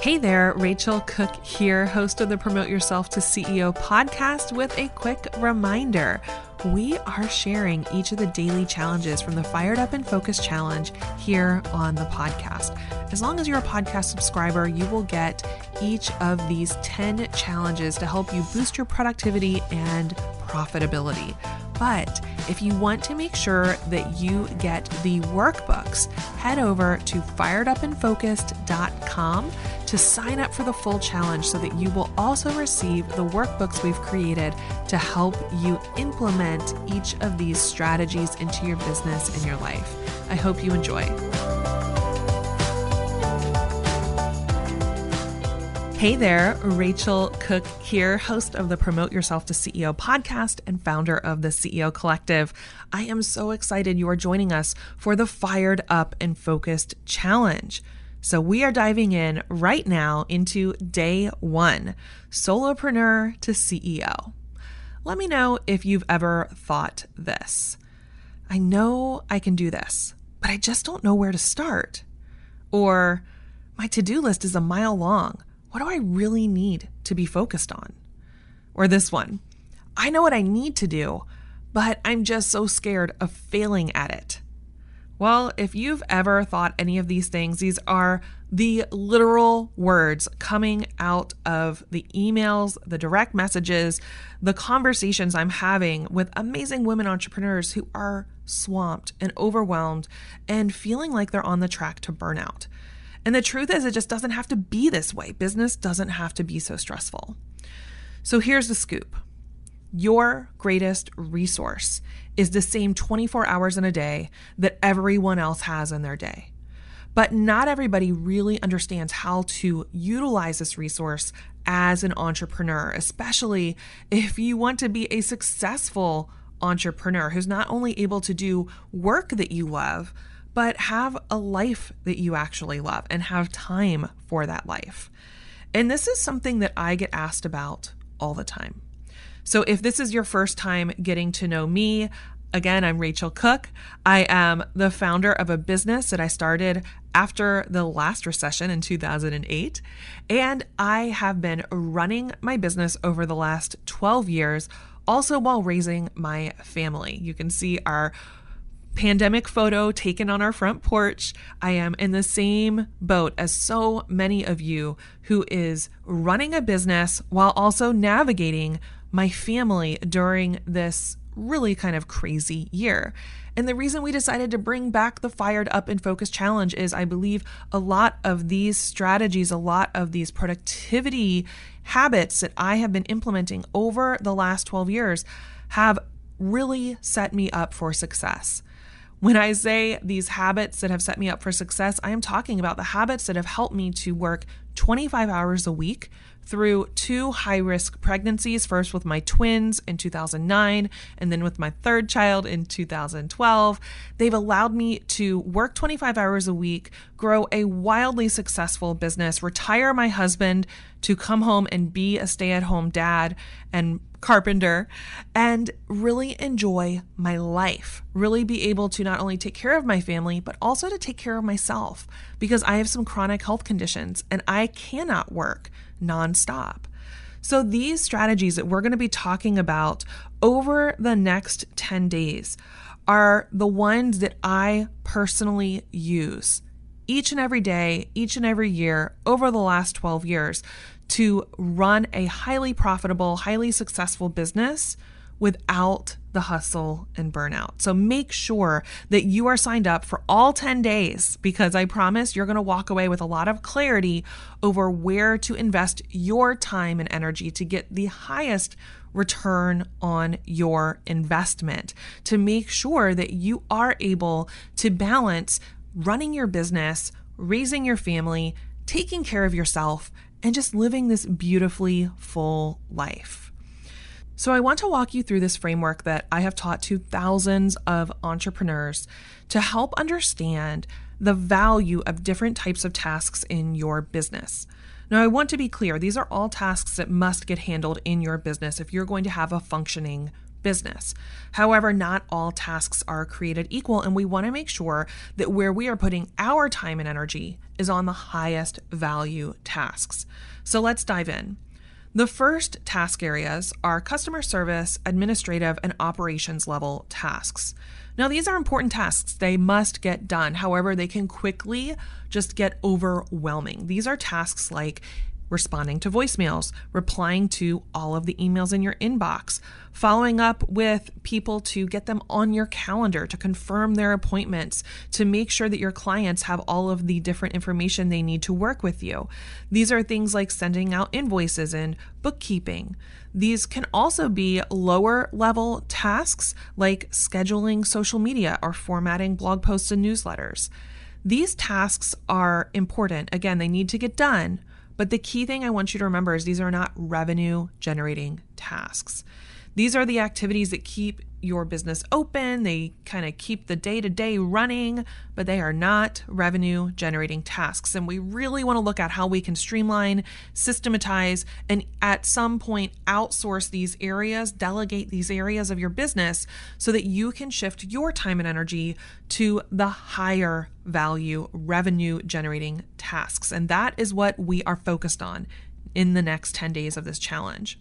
Hey there, Rachel Cook here, host of the Promote Yourself to CEO podcast, with a quick reminder. We are sharing each of the daily challenges from the Fired Up and Focused Challenge here on the podcast. As long as you're a podcast subscriber, you will get each of these 10 challenges to help you boost your productivity and profitability. But if you want to make sure that you get the workbooks, head over to firedupandfocused.com to sign up for the full challenge so that you will also receive the workbooks we've created to help you implement each of these strategies into your business and your life. I hope you enjoy. Hey there, Rachel Cook here, host of the Promote Yourself to CEO podcast and founder of the CEO Collective. I am so excited you are joining us for the Fired Up and Focused Challenge. So, we are diving in right now into day one solopreneur to CEO. Let me know if you've ever thought this. I know I can do this, but I just don't know where to start. Or, my to do list is a mile long what do I really need to be focused on? Or this one, I know what I need to do, but I'm just so scared of failing at it. Well, if you've ever thought any of these things, these are the literal words coming out of the emails, the direct messages, the conversations I'm having with amazing women entrepreneurs who are swamped and overwhelmed and feeling like they're on the track to burnout. And the truth is, it just doesn't have to be this way. Business doesn't have to be so stressful. So here's the scoop your greatest resource is the same 24 hours in a day that everyone else has in their day. But not everybody really understands how to utilize this resource as an entrepreneur, especially if you want to be a successful entrepreneur who's not only able to do work that you love, but have a life that you actually love and have time for that life. And this is something that I get asked about all the time. So if this is your first time getting to know me, Again, I'm Rachel Cook. I am the founder of a business that I started after the last recession in 2008. And I have been running my business over the last 12 years, also while raising my family. You can see our pandemic photo taken on our front porch. I am in the same boat as so many of you who is running a business while also navigating my family during this really kind of crazy year. And the reason we decided to bring back the Fired Up and Focused Challenge is I believe a lot of these strategies, a lot of these productivity habits that I have been implementing over the last 12 years have really set me up for success. When I say these habits that have set me up for success, I am talking about the habits that have helped me to work 25 hours a week through two high risk pregnancies first with my twins in 2009 and then with my third child in 2012. They've allowed me to work 25 hours a week, grow a wildly successful business, retire my husband to come home and be a stay at home dad and carpenter and really enjoy my life. Really be able to not only take care of my family, but also to take care of myself because I have some chronic health conditions and I cannot work nonstop. So, these strategies that we're going to be talking about over the next 10 days are the ones that I personally use each and every day, each and every year over the last 12 years to run a highly profitable, highly successful business without the hustle and burnout. So make sure that you are signed up for all 10 days because I promise you're going to walk away with a lot of clarity over where to invest your time and energy to get the highest return on your investment to make sure that you are able to balance running your business, raising your family, taking care of yourself, and just living this beautifully full life. So, I want to walk you through this framework that I have taught to thousands of entrepreneurs to help understand the value of different types of tasks in your business. Now, I want to be clear these are all tasks that must get handled in your business if you're going to have a functioning business. However, not all tasks are created equal, and we want to make sure that where we are putting our time and energy is on the highest value tasks. So let's dive in. The first task areas are customer service, administrative, and operations level tasks. Now, these are important tasks. They must get done. However, they can quickly just get overwhelming. These are tasks like responding to voicemails, replying to all of the emails in your inbox, following up with people to get them on your calendar to confirm their appointments, to make sure that your clients have all of the different information they need to work with you. These are things like sending out invoices and bookkeeping. These can also be lower level tasks like scheduling social media or formatting blog posts and newsletters. These tasks are important. Again, they need to get done, but the key thing I want you to remember is these are not revenue generating tasks. These are the activities that keep your business open. They kind of keep the day to day running, but they are not revenue generating tasks. And we really want to look at how we can streamline, systematize, and at some point outsource these areas, delegate these areas of your business so that you can shift your time and energy to the higher value revenue generating tasks. And that is what we are focused on in the next 10 days of this challenge.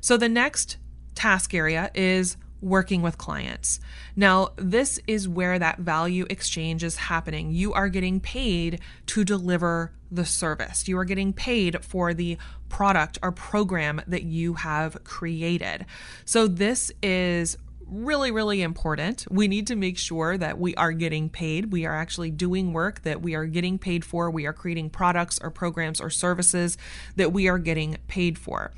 So the next task area is working with clients. Now, this is where that value exchange is happening. You are getting paid to deliver the service, you are getting paid for the product or program that you have created. So, this is really, really important. We need to make sure that we are getting paid. We are actually doing work that we are getting paid for. We are creating products or programs or services that we are getting paid for.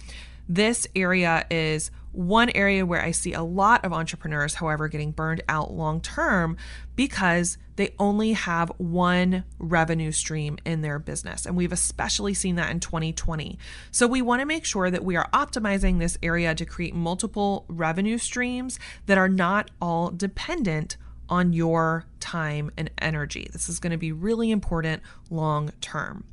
This area is one area where I see a lot of entrepreneurs, however, getting burned out long term because they only have one revenue stream in their business. And we've especially seen that in 2020. So we want to make sure that we are optimizing this area to create multiple revenue streams that are not all dependent on your time and energy. This is going to be really important long term.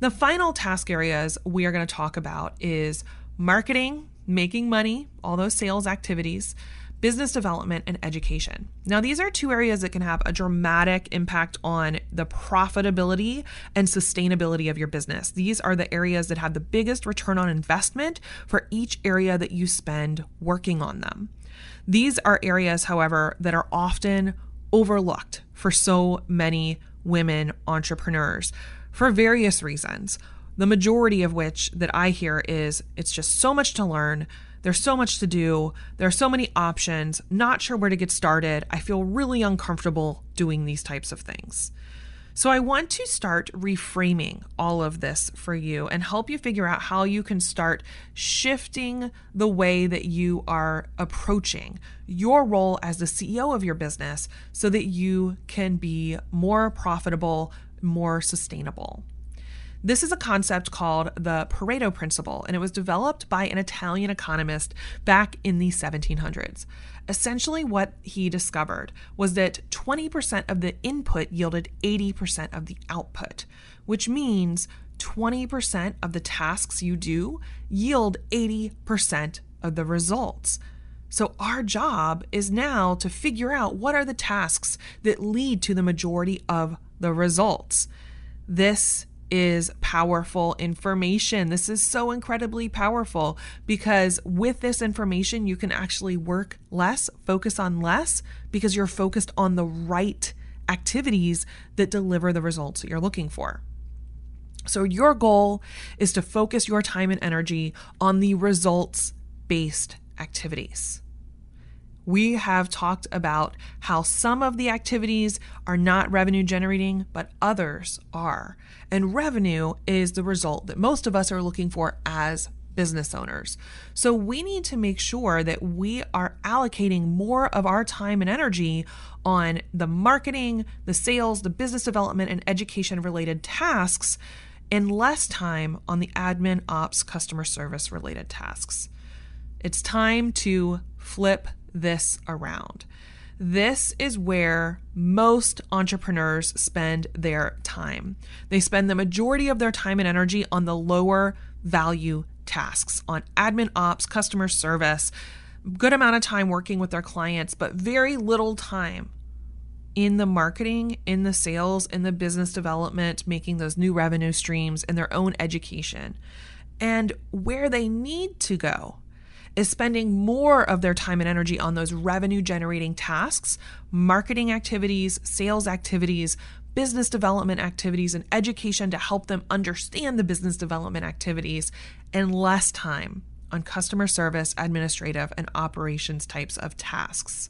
The final task areas we are going to talk about is marketing making money, all those sales activities, business development, and education. Now, these are two areas that can have a dramatic impact on the profitability and sustainability of your business. These are the areas that have the biggest return on investment for each area that you spend working on them. These are areas, however, that are often overlooked for so many women entrepreneurs for various reasons the majority of which that I hear is it's just so much to learn. There's so much to do. There are so many options. Not sure where to get started. I feel really uncomfortable doing these types of things. So, I want to start reframing all of this for you and help you figure out how you can start shifting the way that you are approaching your role as the CEO of your business so that you can be more profitable, more sustainable. This is a concept called the Pareto Principle, and it was developed by an Italian economist back in the 1700s. Essentially, what he discovered was that 20% of the input yielded 80% of the output, which means 20% of the tasks you do yield 80% of the results. So, our job is now to figure out what are the tasks that lead to the majority of the results. This is powerful information. This is so incredibly powerful because with this information, you can actually work less, focus on less, because you're focused on the right activities that deliver the results that you're looking for. So, your goal is to focus your time and energy on the results based activities we have talked about how some of the activities are not revenue generating, but others are. And revenue is the result that most of us are looking for as business owners. So we need to make sure that we are allocating more of our time and energy on the marketing, the sales, the business development, and education related tasks, and less time on the admin, ops, customer service related tasks. It's time to flip this around. This is where most entrepreneurs spend their time. They spend the majority of their time and energy on the lower value tasks, on admin ops, customer service, good amount of time working with their clients, but very little time in the marketing, in the sales, in the business development, making those new revenue streams, in their own education. And where they need to go is spending more of their time and energy on those revenue generating tasks, marketing activities, sales activities, business development activities, and education to help them understand the business development activities, and less time on customer service, administrative, and operations types of tasks.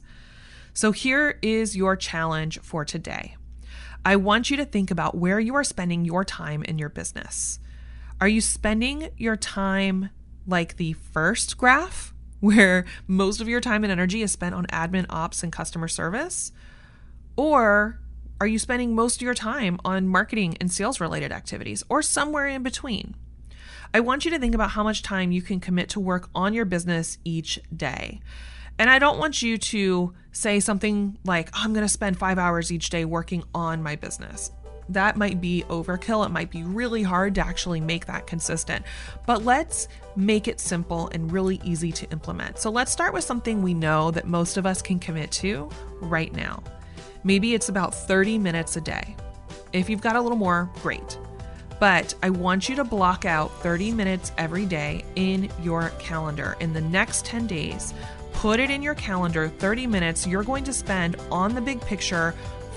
So, here is your challenge for today. I want you to think about where you are spending your time in your business. Are you spending your time like the first graph, where most of your time and energy is spent on admin ops and customer service? Or are you spending most of your time on marketing and sales related activities, or somewhere in between? I want you to think about how much time you can commit to work on your business each day. And I don't want you to say something like, oh, I'm going to spend five hours each day working on my business that might be overkill. It might be really hard to actually make that consistent. But let's make it simple and really easy to implement. So let's start with something we know that most of us can commit to right now. Maybe it's about 30 minutes a day. If you've got a little more, great. But I want you to block out 30 minutes every day in your calendar. In the next 10 days, put it in your calendar 30 minutes you're going to spend on the big picture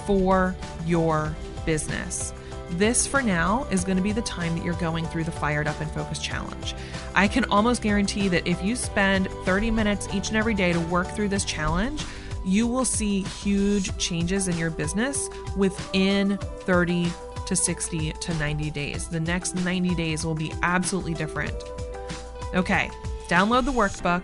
for your business. This, for now, is going to be the time that you're going through the Fired Up and Focused Challenge. I can almost guarantee that if you spend 30 minutes each and every day to work through this challenge, you will see huge changes in your business within 30 to 60 to 90 days. The next 90 days will be absolutely different. Okay, download the workbook,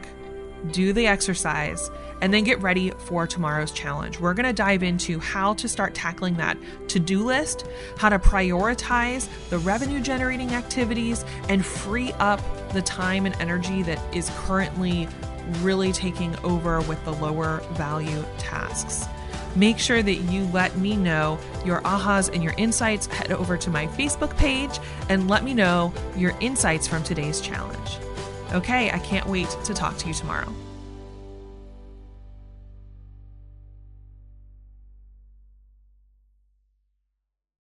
do the exercise, and then get ready for tomorrow's challenge. We're going to dive into how to start tackling that to do list, how to prioritize the revenue generating activities, and free up the time and energy that is currently really taking over with the lower value tasks. Make sure that you let me know your ahas and your insights. Head over to my Facebook page and let me know your insights from today's challenge. Okay, I can't wait to talk to you tomorrow.